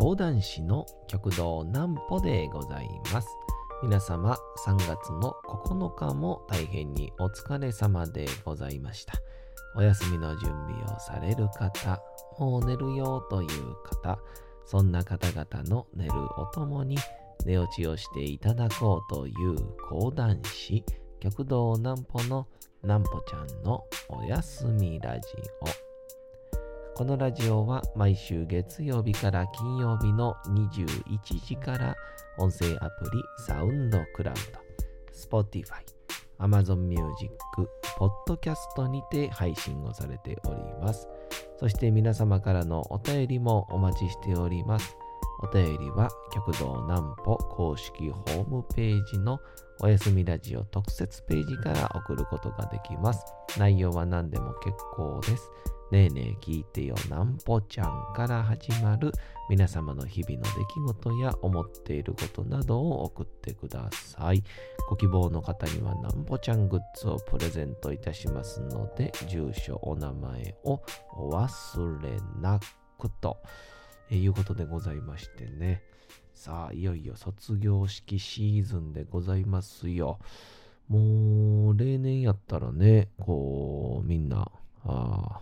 講談師の極道南歩でございます。皆様3月の9日も大変にお疲れ様でございました。お休みの準備をされる方、もう寝るよという方、そんな方々の寝るおともに寝落ちをしていただこうという講談師、極道南歩の南歩ちゃんのおやすみラジオ。このラジオは毎週月曜日から金曜日の21時から音声アプリサウンドクラウド、Spotify、Amazon Music、Podcast にて配信をされております。そして皆様からのお便りもお待ちしております。お便りは極道南歩公式ホームページのおやすみラジオ特設ページから送ることができます。内容は何でも結構です。ねえねえ聞いてよなんぽちゃんから始まる皆様の日々の出来事や思っていることなどを送ってください。ご希望の方にはなんぽちゃんグッズをプレゼントいたしますので、住所、お名前をお忘れなくとえいうことでございましてね。さあ、いよいよ卒業式シーズンでございますよ。もう、例年やったらね、こう、みんな、あ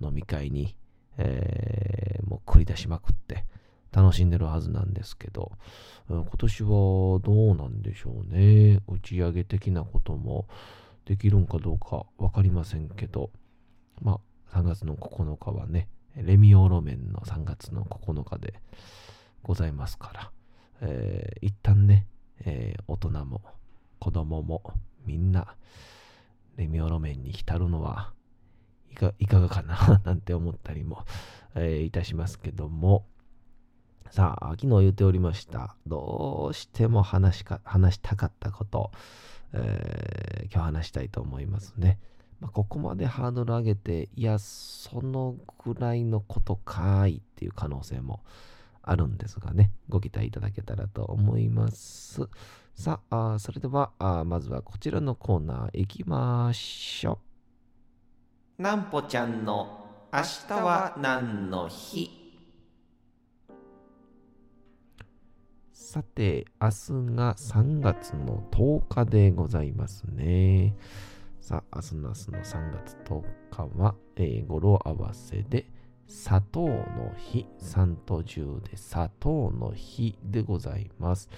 飲み会に、えー、もう繰り出しまくって楽しんでるはずなんですけど、今年はどうなんでしょうね。打ち上げ的なこともできるんかどうかわかりませんけど、まあ、3月の9日はね、レミオロメンの3月の9日でございますから、えー、一旦ね、えー、大人も子供もみんなレミオロメンに浸るのはいかいかがかな なんて思ったりも、えー、いたしますけども、さあ、昨日言っておりました。どうしても話しか話したかったこと、えー、今日話したいと思いますね。まあ、ここまでハードル上げて、いや、そのぐらいのことかいっていう可能性もあるんですがね、ご期待いただけたらと思います。さあ、それではあ、まずはこちらのコーナー行きましょう。なんぽちゃんの明日は何の日？さて、明日が3月の10日でございますね。さあ、明日の明日の3月10日は、えー、語呂合わせで、砂糖の日、3と10で砂糖の日でございます。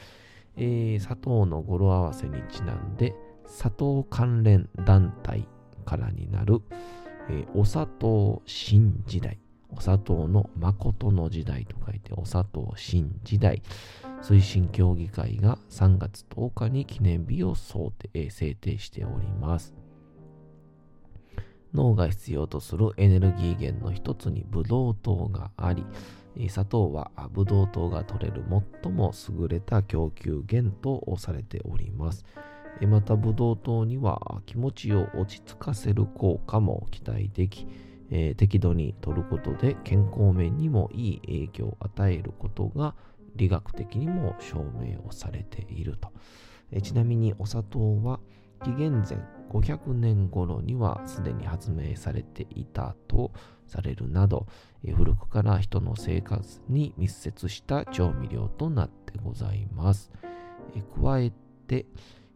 えー、砂糖の語呂合わせにちなんで、砂糖関連団体からになる、えー、お砂糖新時代。お砂糖の誠の時代と書いて、お砂糖新時代。推進協議会が3月10日に記念日を想定、制定しております。脳が必要とするエネルギー源の一つにブドウ糖があり、砂糖はブドウ糖が取れる最も優れた供給源とされております。またブドウ糖には気持ちを落ち着かせる効果も期待でき、適度に摂ることで健康面にもいい影響を与えることが理学的にも証明をされていると、ちなみにお砂糖は紀元前500年頃にはすでに発明されていたとされるなど、古くから人の生活に密接した調味料となってございます。加えて、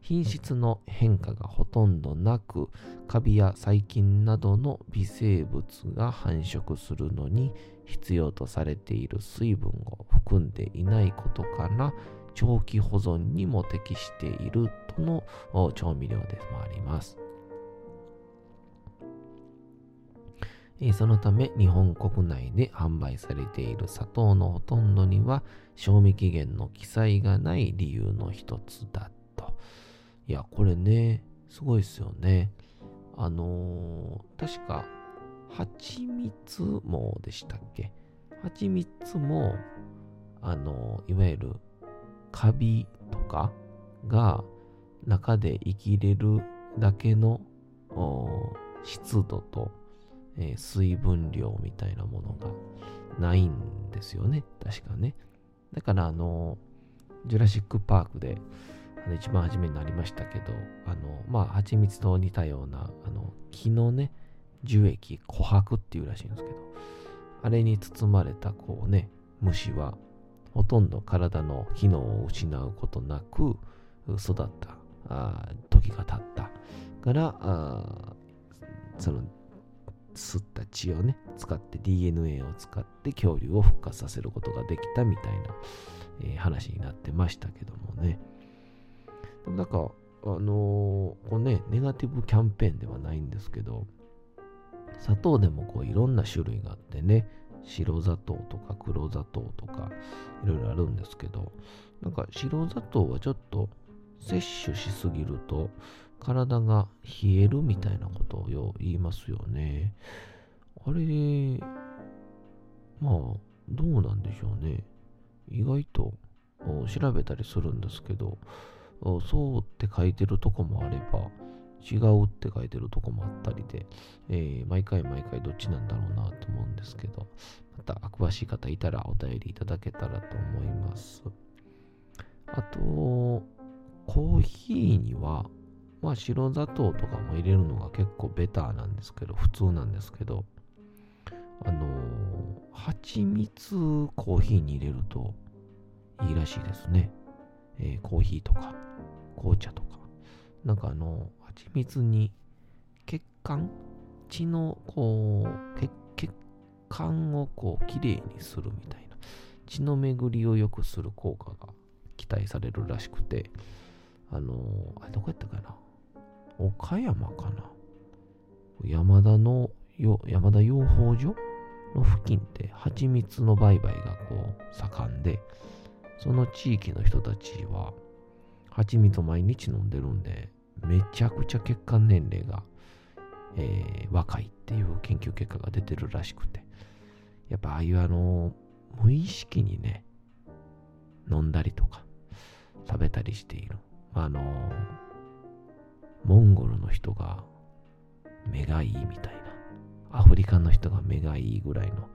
品質の変化がほとんどなく、カビや細菌などの微生物が繁殖するのに必要とされている水分を含んでいないことから、長期保存にも適しているとの調味料でもあります。そのため日本国内で販売されている砂糖のほとんどには賞味期限の記載がない理由の一つだといや、これね、すごいですよね。あのー、確か、蜂蜜もでしたっけ？蜂蜜も、あのー、いわゆるカビとかが中で生きれるだけの湿度と、えー、水分量みたいなものがないんですよね。確かね。だから、あの、ジュラシック・パークで、あの一番初めになりましたけど、あの、まあ、蜂蜜と似たような、あの、木のね、樹液、琥珀っていうらしいんですけど、あれに包まれた、こうね、虫は、ほとんど体の機能を失うことなく育ったあ時が経った。からあその吸った血をね使って DNA を使って恐竜を復活させることができたみたいな、えー、話になってましたけどもね。なんかあのー、こうねネガティブキャンペーンではないんですけど砂糖でもこういろんな種類があってね白砂糖とか黒砂糖とかいろいろあるんですけどなんか白砂糖はちょっと摂取しすぎると体が冷えるみたいなことをよ言いますよね。あれ、まあ、どうなんでしょうね。意外と調べたりするんですけど、そうって書いてるとこもあれば、違うって書いてるとこもあったりで、えー、毎回毎回どっちなんだろうなと思うんですけど、また詳しい方いたらお便りいただけたらと思います。あと、コーヒーには、まあ白砂糖とかも入れるのが結構ベターなんですけど、普通なんですけど、あのー、蜂蜜コーヒーに入れるといいらしいですね。えー、コーヒーとか紅茶とか。なんかあの、蜂蜜に血管血のこう血血管をこうきれいにするみたいな血の巡りを良くする効果が期待されるらしくてあの、あれどこやったかな？岡山かな？山田の山田養蜂所の付近って蜂蜜の売買がこう盛んでその地域の人たちは蜂蜜を毎日飲んでるんでめちゃくちゃ血管年齢が、えー、若いっていう研究結果が出てるらしくて。やっぱああいうあの無意識にね飲んだりとか食べたりしている。あのモンゴルの人が目がいいみたいな。アフリカの人が目がいいぐらいの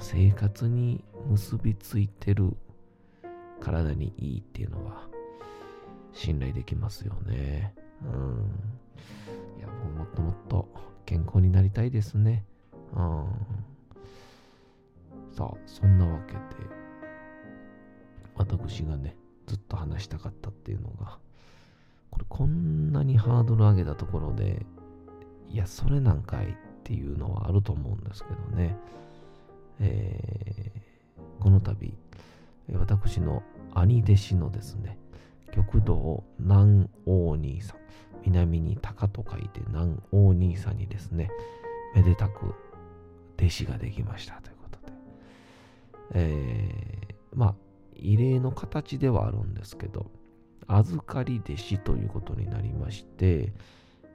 生活に結びついてる体にいいっていうのは信頼できますよね。うん。いや、もうもっともっと健康になりたいですね。うん。さあ、そんなわけで、私がね、ずっと話したかったっていうのが、これこんなにハードル上げたところで、いや、それなんかいっていうのはあると思うんですけどね。えー、この度、私の兄弟子のですね、極道南王兄さん、南に鷹と書いて南王兄さんにですね、めでたく弟子ができましたということで、えー、まあ、異例の形ではあるんですけど、預かり弟子ということになりまして、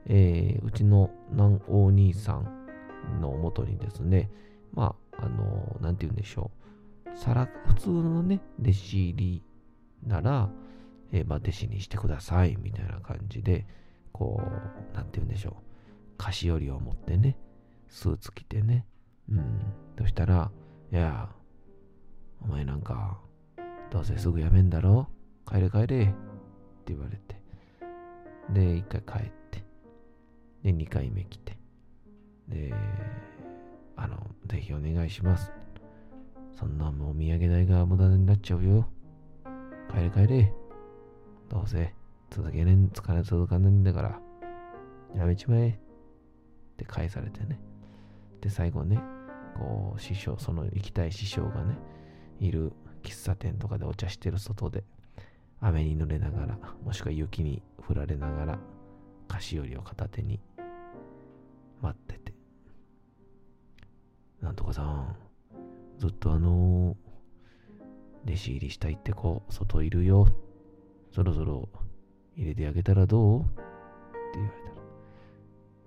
えー、うちの南王兄さんのもとにですね、まあ、あの、なんて言うんでしょう。さら、普通のね、弟子入りなら、えー、まあ、弟子にしてください、みたいな感じで、こう、なんて言うんでしょう。菓子折りを持ってね、スーツ着てね、うん。そしたら、いや、お前なんか、どうせすぐ辞めんだろ帰れ帰れって言われて。で、一回帰って。で、二回目来て。で、あの、ぜひお願いします。そんなもうお土産代が無駄になっちゃうよ。帰れ帰れ。どうせ続けねん、疲れ続かないんだから、やめちまえって返されてね。で、最後ね、こう、師匠、その行きたい師匠がね、いる喫茶店とかでお茶してる外で、雨に濡れながら、もしくは雪に降られながら、菓子折りを片手に待ってて。なんとかさん、ずっとあのー、弟子入りしたいって子、外いるよ。そろそろ入れてあげたらどう？って言われたら。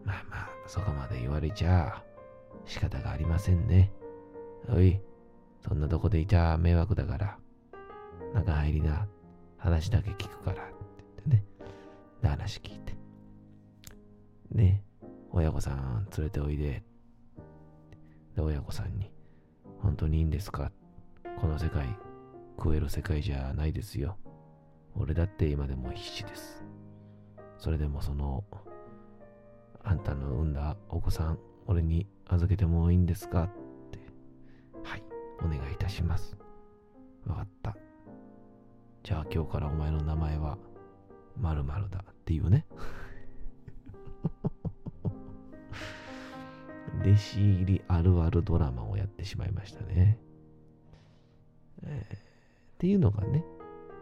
まあまあ、そこまで言われちゃ仕方がありませんね。おい、そんなとこでいちゃ迷惑だから、中入りな、話だけ聞くからって言ってね。で、話聞いて。ね、親御さん連れておいで。で、親御さんに、本当にいいんですか？この世界、食える世界じゃないですよ。俺だって今でも必死です。それでもその、あんたの産んだお子さん、俺に預けてもいいんですか？って、はい、お願いいたします。わかった。じゃあ今日からお前の名前は〇〇だっていうね。弟子入りあるあるドラマをやってしまいましたね。えー、っていうのがね、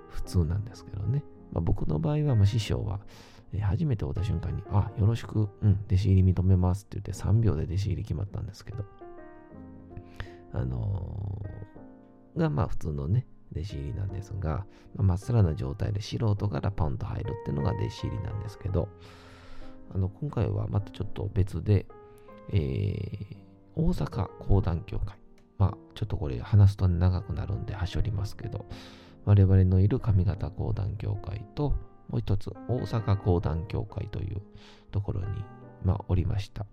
普通なんですけどね。まあ、僕の場合は、ま、師匠は、え、初めて会った瞬間に、あ、よろしく、うん、弟子入り認めますって言って3秒で弟子入り決まったんですけど、あのー、が、まあ普通のね、弟子入りなんですが、まあ、まっさらな状態で素人からポンと入るっていうのが弟子入りなんですけど、あの今回はまたちょっと別で、えー、大阪講談協会。まあ、ちょっとこれ話すと長くなるんで端折りますけど、我々のいる上方講談協会と、もう一つ大阪講談協会というところに、まあ、おりました。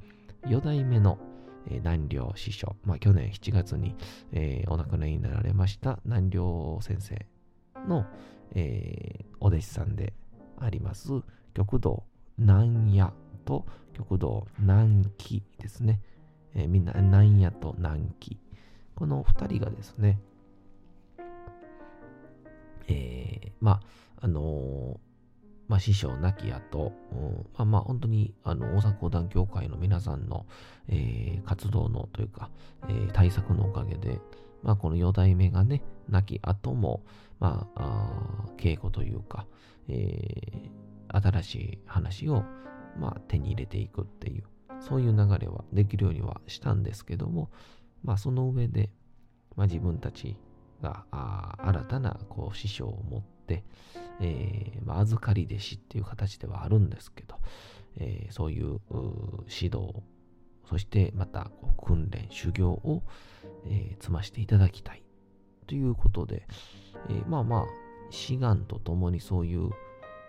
四代目の、えー、南陵師匠、まあ、去年7月に、えー、お亡くなりになられました南陵先生の、えー、お弟子さんであります、極道南野と極道南紀ですね。えー、みんな南野と南紀。この二人がですね、えー、まあ、あの、まあ、師匠亡き後、うん、まあまあ本当にあの大阪講談協会の皆さんの、えー、活動のというか、えー、対策のおかげで、まあこの四代目がね、亡き後も、まあ、あ稽古というか、えー、新しい話を、まあ、手に入れていくっていう、そういう流れはできるようにはしたんですけども、まあ、その上で、まあ、自分たちが新たなこう師匠を持って、えーまあ、預かり弟子っていう形ではあるんですけど、えー、そういう指導、そしてまたこう訓練、修行を、えー、積ましていただきたい。ということで、えー、まあまあ、志願とともにそういう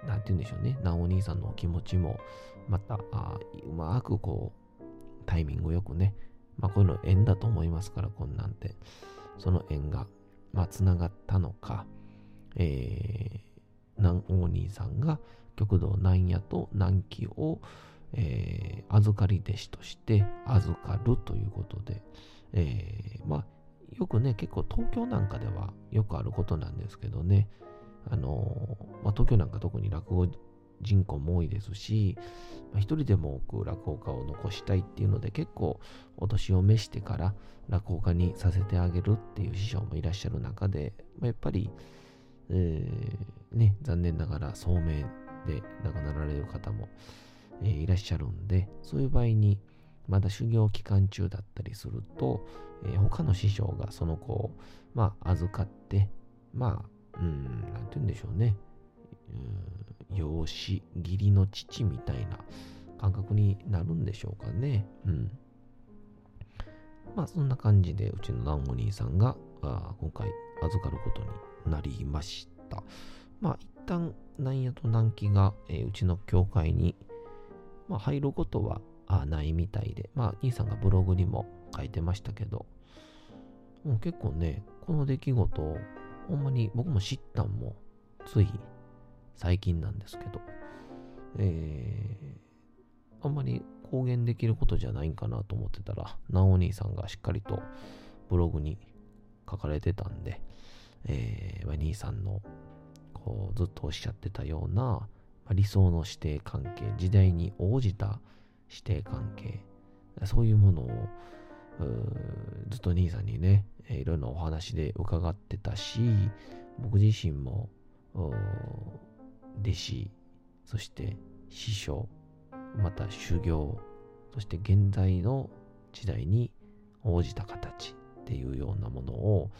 なんて言うんでしょうね、なお兄さんのお気持ちも、また、あうまくこう、タイミングよくね、まあこういうの縁だと思いますから、こんなんて、その縁が、まあ繋がったのか、えー、南王兄さんが極道南野と南紀を、えー、預かり弟子として預かるということで、えー、まあよくね、結構東京なんかではよくあることなんですけどね、あの、まあ、東京なんか特に落語人口も多いですし、まあ、一人でも多く落語家を残したいっていうので結構お年を召してから落語家にさせてあげるっていう師匠もいらっしゃる中で、まあ、やっぱり、えー、ね、残念ながら聡明で亡くなられる方も、えー、いらっしゃるんで、そういう場合にまだ修行期間中だったりすると、えー、他の師匠がその子を、まあ、預かって、まあ、うん、なんて言うんでしょうね。養子、義理の父みたいな感覚になるんでしょうかね。うん。まあ、そんな感じで、うちの南お兄さんが今回預かることになりました。まあ、一旦、なんやと南紀が、えー、うちの教会に、まあ、入ることはあないみたいで、まあ、兄さんがブログにも書いてましたけど、もう結構ね、この出来事をほんまに僕も知ったんもつい最近なんですけど、えー、あんまり公言できることじゃないんかなと思ってたら、なお兄さんがしっかりとブログに書かれてたんで、えー、兄さんのこうずっとおっしゃってたような、理想の師弟関係、時代に応じた師弟関係、そういうものをずっと兄さんにね、いろんなお話で伺ってたし、僕自身も弟子、そして師匠、また修行、そして現在の時代に応じた形っていうようなものを、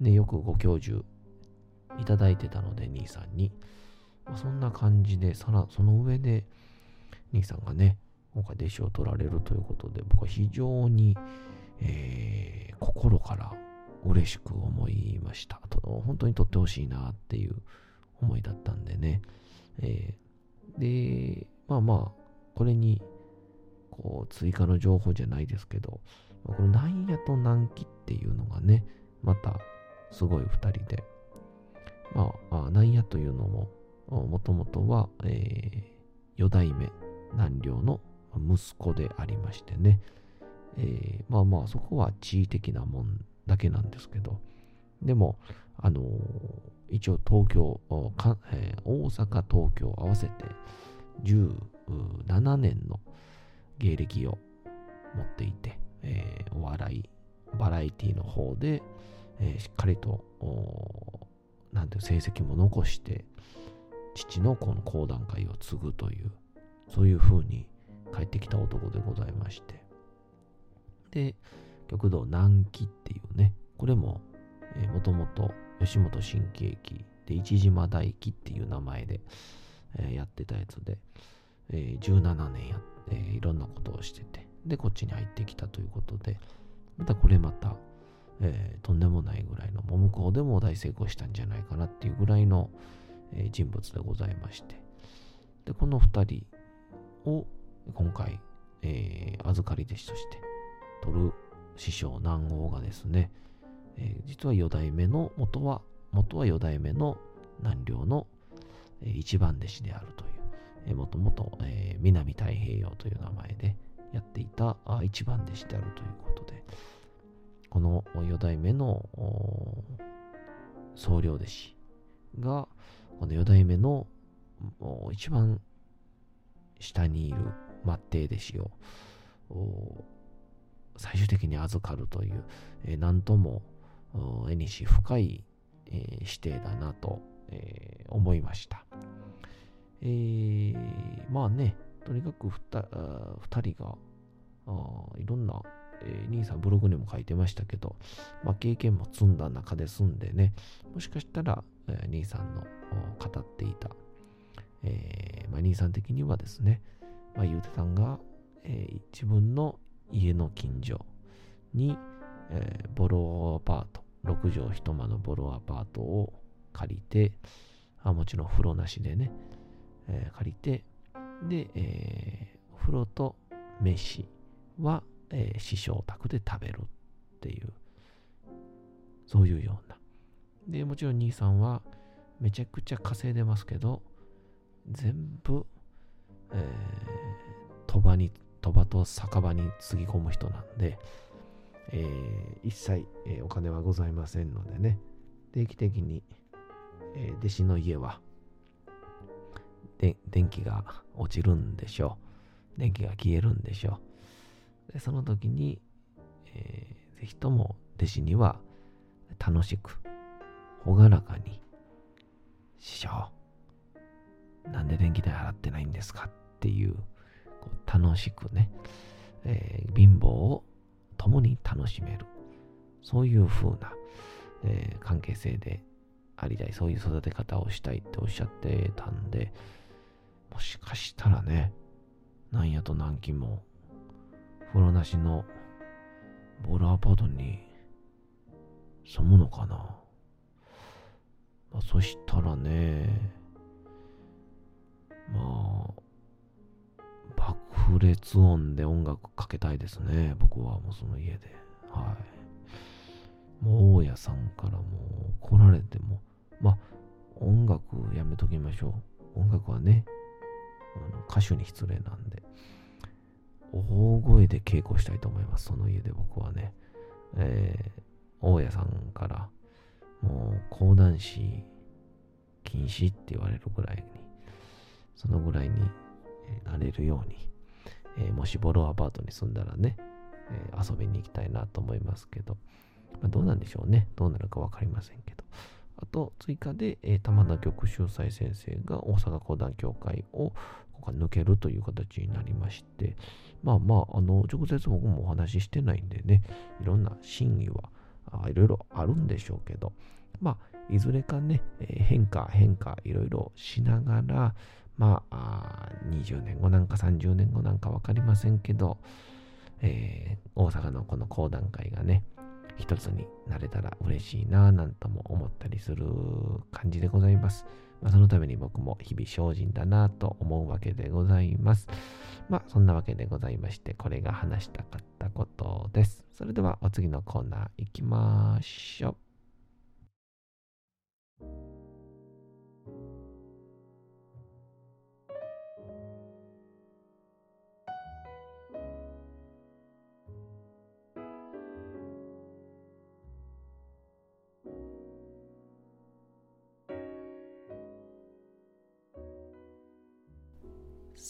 ね、よくご教授いただいてたので、兄さんにま。そんな感じで、さら、その上で、兄さんがね、今回弟子を取られるということで、僕は非常に、えー、心から嬉しく思いました。と本当に取ってほしいなっていう思いだったんでね。えー、で、まあまあ、これに、こう、追加の情報じゃないですけど、このなんやと南紀っていうのがね、またすごい二人で、まあ、なんやというのも、もともとは、えー、四代目南陵の息子でありましてね、えー、まあまあそこは地位的なもんだけなんですけど、でも、あのー、一応東京、えー、大阪、東京合わせて17年の芸歴を持っていて、えー、お笑い、バラエティの方で、えー、しっかりと、なんていう成績も残して、父のこの講談会を継ぐという、そういう風に帰ってきた男でございまして。で、極道南紀っていうね、これも、もともと吉本新喜劇で市島大輝っていう名前で、えー、やってたやつで、えー、17年やって、いろんなことをしてて、で、こっちに入ってきたということで、またこれまた、えー、とんでもないぐらいの、もう向こうでも大成功したんじゃないかなっていうぐらいの、えー、人物でございまして、で、この二人を今回、えー、預かり弟子として取る師匠南王がですね、えー、実は四代目の元は、元は四代目の南陵の、えー、一番弟子であるという、えー、もともと、えー、南太平洋という名前でやっていたあ一番弟子であるということで、この四代目の僧侶弟子が、この四代目の一番下にいる末弟弟子を最終的に預かるという、えー、なんとも絵にし深い、えー、指定だなと、えー、思いました。えー、まあね、とにかく 2, 2人があいろんな、えー、兄さんブログにも書いてましたけど、まあ、経験も積んだ中で済んでね、もしかしたら、えー、兄さんの語っていた、えーまあ、兄さん的にはですね、まあ、ゆうてさんが、えー、自分の家の近所に、えー、ボロアパート、6畳一間のボロアパートを借りて、あもちろん風呂なしでね、えー、借りて、で、えー、風呂と飯は、えー、師匠宅で食べるっていう、そういうような。で、もちろん兄さんはめちゃくちゃ稼いでますけど、全部、えー、鳥羽に鳥羽と酒場につぎ込む人なんで、えー、一切、えー、お金はございませんのでね、定期的に、えー、弟子の家はで、電気が落ちるんでしょう。電気が消えるんでしょう。でその時に、えー、ぜひとも弟子には楽しく、朗らかに、師匠、なんで電気代払ってないんですかっていうこう楽しくね、えー、貧乏を共に楽しめる。そういう風な、えー、関係性でありたい。そういう育て方をしたいっておっしゃってたんで、もしかしたらね、なんやと南京も、風呂なしのボールアパートに住むのかな。まあ、そしたらね、まあ、爆裂音で音楽かけたいですね。僕はもうその家で。はい。もう大家さんからも怒られても、まあ、音楽やめときましょう。音楽はね、あの歌手に失礼なんで、大声で稽古したいと思います。その家で僕はね。えー、大家さんから、もう講談師禁止って言われるぐらいに、そのぐらいになれるように、えー、もしボロアパートに住んだらね、えー、遊びに行きたいなと思いますけど、まあ、どうなんでしょうね。どうなるかわかりませんけど。あと、追加で、えー、玉田玉秀斎先生が大阪講談協会をここ抜けるという形になりまして、まあまあ、あの、直接僕もお話ししてないんでね、いろんな真意は、あいろいろあるんでしょうけど、まあ、いずれかね、えー、変化、変化、いろいろしながら、まあ、20年後なんか30年後なんか分かりませんけど、えー、大阪のこの講談会がね、一つになれたら嬉しいなぁなんとも思ったりする感じでございます。まあ、そのために僕も日々精進だなぁと思うわけでございます。まあそんなわけでございまして、これが話したかったことです。それではお次のコーナー行きましょう。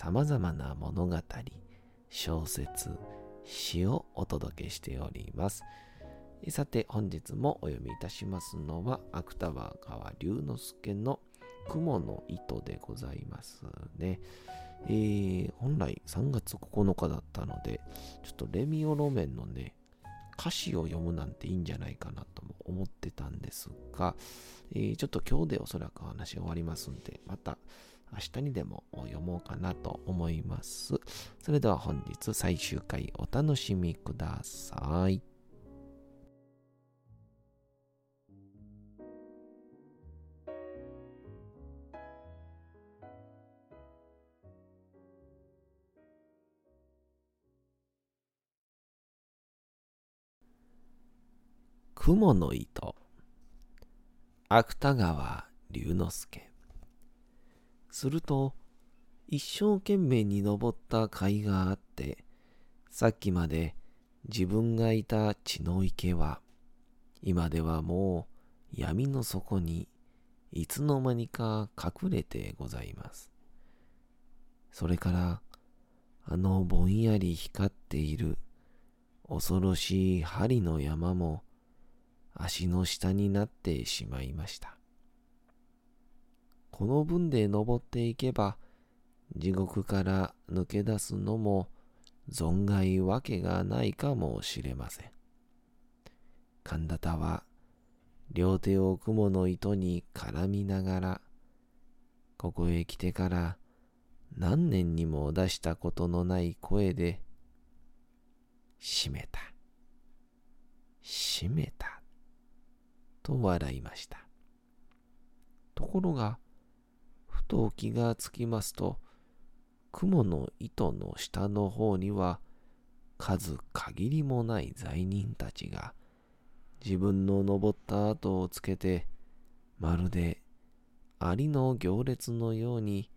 様々な物語、小説、詩をお届けしております。さて、本日もお読みいたしますのは、芥川川龍之介の雲の糸でございますね。えー、本来3月9日だったので、ちょっとレミオロメンのね、歌詞を読むなんていいんじゃないかなとも思ってたんですが、えー、ちょっと今日でおそらく話終わりますんで、また明日にでも読もうかなと思います。それでは本日最終回お楽しみください。雲の糸芥川龍之介すると一生懸命に登った甲斐があってさっきまで自分がいた血の池は今ではもう闇の底にいつの間にか隠れてございます。それからあのぼんやり光っている恐ろしい針の山も足の下になってしまいました。この分で登っていけば、地獄から抜け出すのも存外わけがないかもしれません。神田田は両手を雲の糸に絡みながら、ここへ来てから何年にも出したことのない声で、閉めた。閉めた。と笑いました。ところが、と気がつきますと、雲の糸の下の方には、数限りもない罪人たちが、自分の登った後をつけて、まるでアリの行列のように、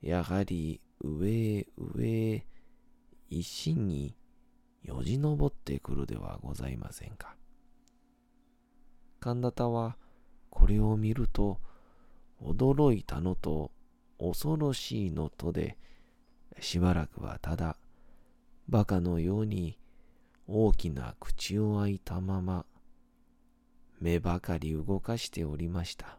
やはり上へ上へ一心によじ登ってくるではございませんか。神田田はこれを見ると驚いたのと恐ろしいのとでしばらくはただ馬鹿のように大きな口を開いたまま目ばかり動かしておりました。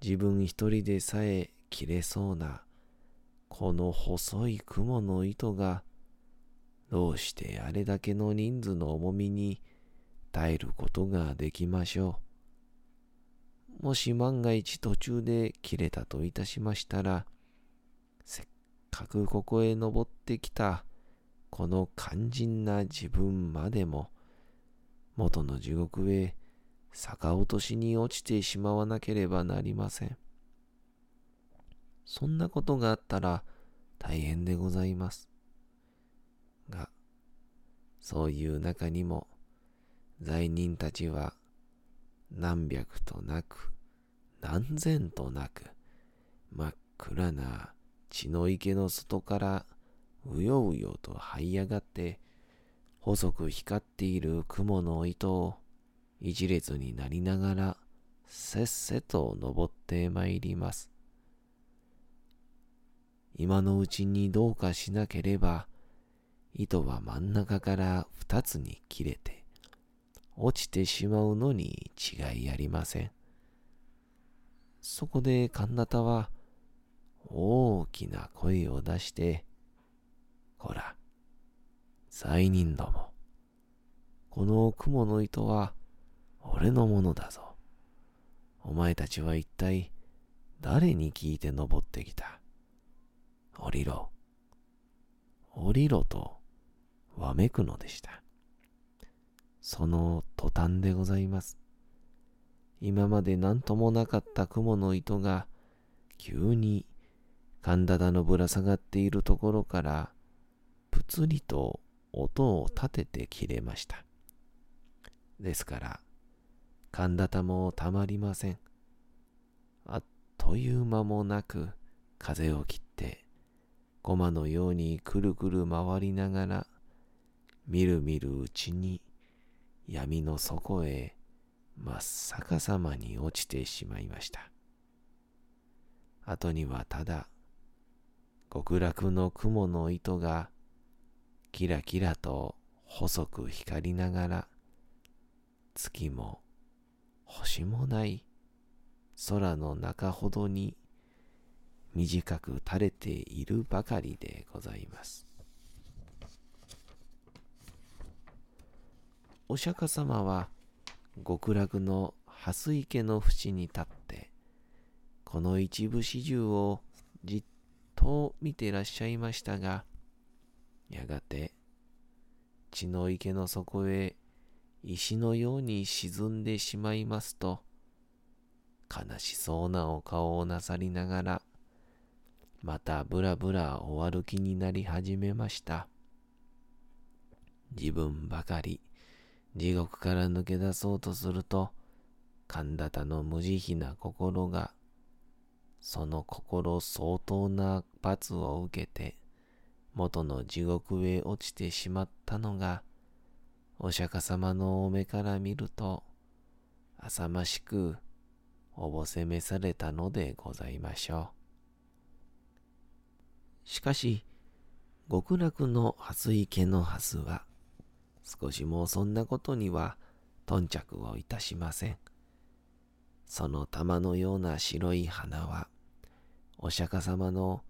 自分一人でさえ切れそうなこの細い雲の糸がどうしてあれだけの人数の重みに耐えることができましょう。もし万が一途中で切れたといたしましたら、せっかくここへ登ってきたこの肝心な自分までも元の地獄へ逆落としに落ちてしまわなければなりません。そんなことがあったら大変でございます。が、そういう中にも罪人たちは何百となく何千となく真っ暗な血の池の外からうようよと這い上がって細く光っている雲の糸を一列になりながらせっせと登ってまいります。今のうちにどうかしなければ糸は真ん中から二つに切れて落ちてしまうのに違いありません。そこで神田田は大きな声を出して、こら、罪人ども、この雲の糸は俺のものだぞ。お前たちは一体誰に聞いて登ってきた？降りろ。降りろとわめくのでした。その途端でございます。今まで何ともなかった雲の糸が急に神田田のぶら下がっているところから、ぷつりと音を立てて切れました。ですから、神田田もたまりません。あっという間もなく風を切って、駒のようにくるくる回りながら、みるみるうちに闇の底へ真っ逆さまに落ちてしまいました。後にはただ極楽の雲の糸がキラキラと細く光りながら月も星もない空の中ほどに短く垂れているばかりでございます。お釈迦様は極楽の蓮池の淵に立ってこの一部始終をじっと見てらっしゃいましたが、やがて血の池の底へ石のように沈んでしまいますと、悲しそうなお顔をなさりながら、またぶらぶらお歩きになり始めました。自分ばかり地獄から抜け出そうとすると、神田田の無慈悲な心がその心相当な罰を受けて元の地獄へ落ちてしまったのがお釈迦様のお目から見ると浅ましくおぼせめされたのでございましょう。しかし極楽の蓮池の蓮は少しもそんなことには頓着をいたしません。その玉のような白い花はお釈迦様の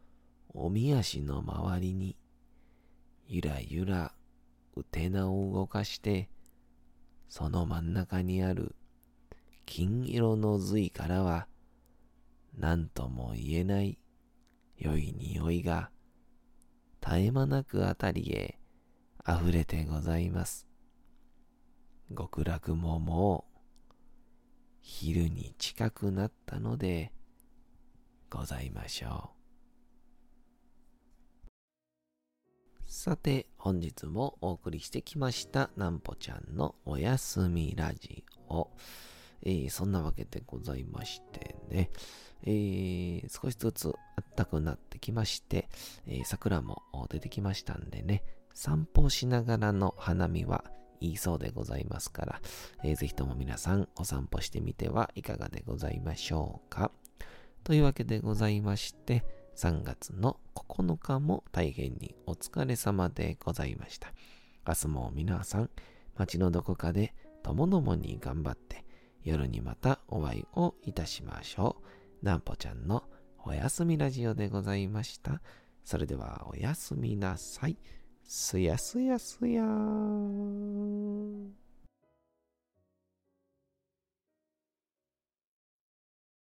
おみ足の周りにゆらゆらうてなを動かしてその真ん中にある金色の髄からは何とも言えない良い匂いが絶え間なくあたりへ溢れてございます。極楽ももう昼に近くなったのでございましょう。さて、本日もお送りしてきました、なんぽちゃんのおやすみラジオ。えー、そんなわけでございましてね、えー、少しずつ暖かくなってきまして、えー、桜も出てきましたんでね、散歩しながらの花見はいいそうでございますから、えー、ぜひとも皆さんお散歩してみてはいかがでございましょうか。というわけでございまして、3月の9日も大変にお疲れ様でございました。明日も皆さん、街のどこかでともどもに頑張って、夜にまたお会いをいたしましょう。なんぽちゃんのおやすみラジオでございました。それではおやすみなさい。すやすやすやーん。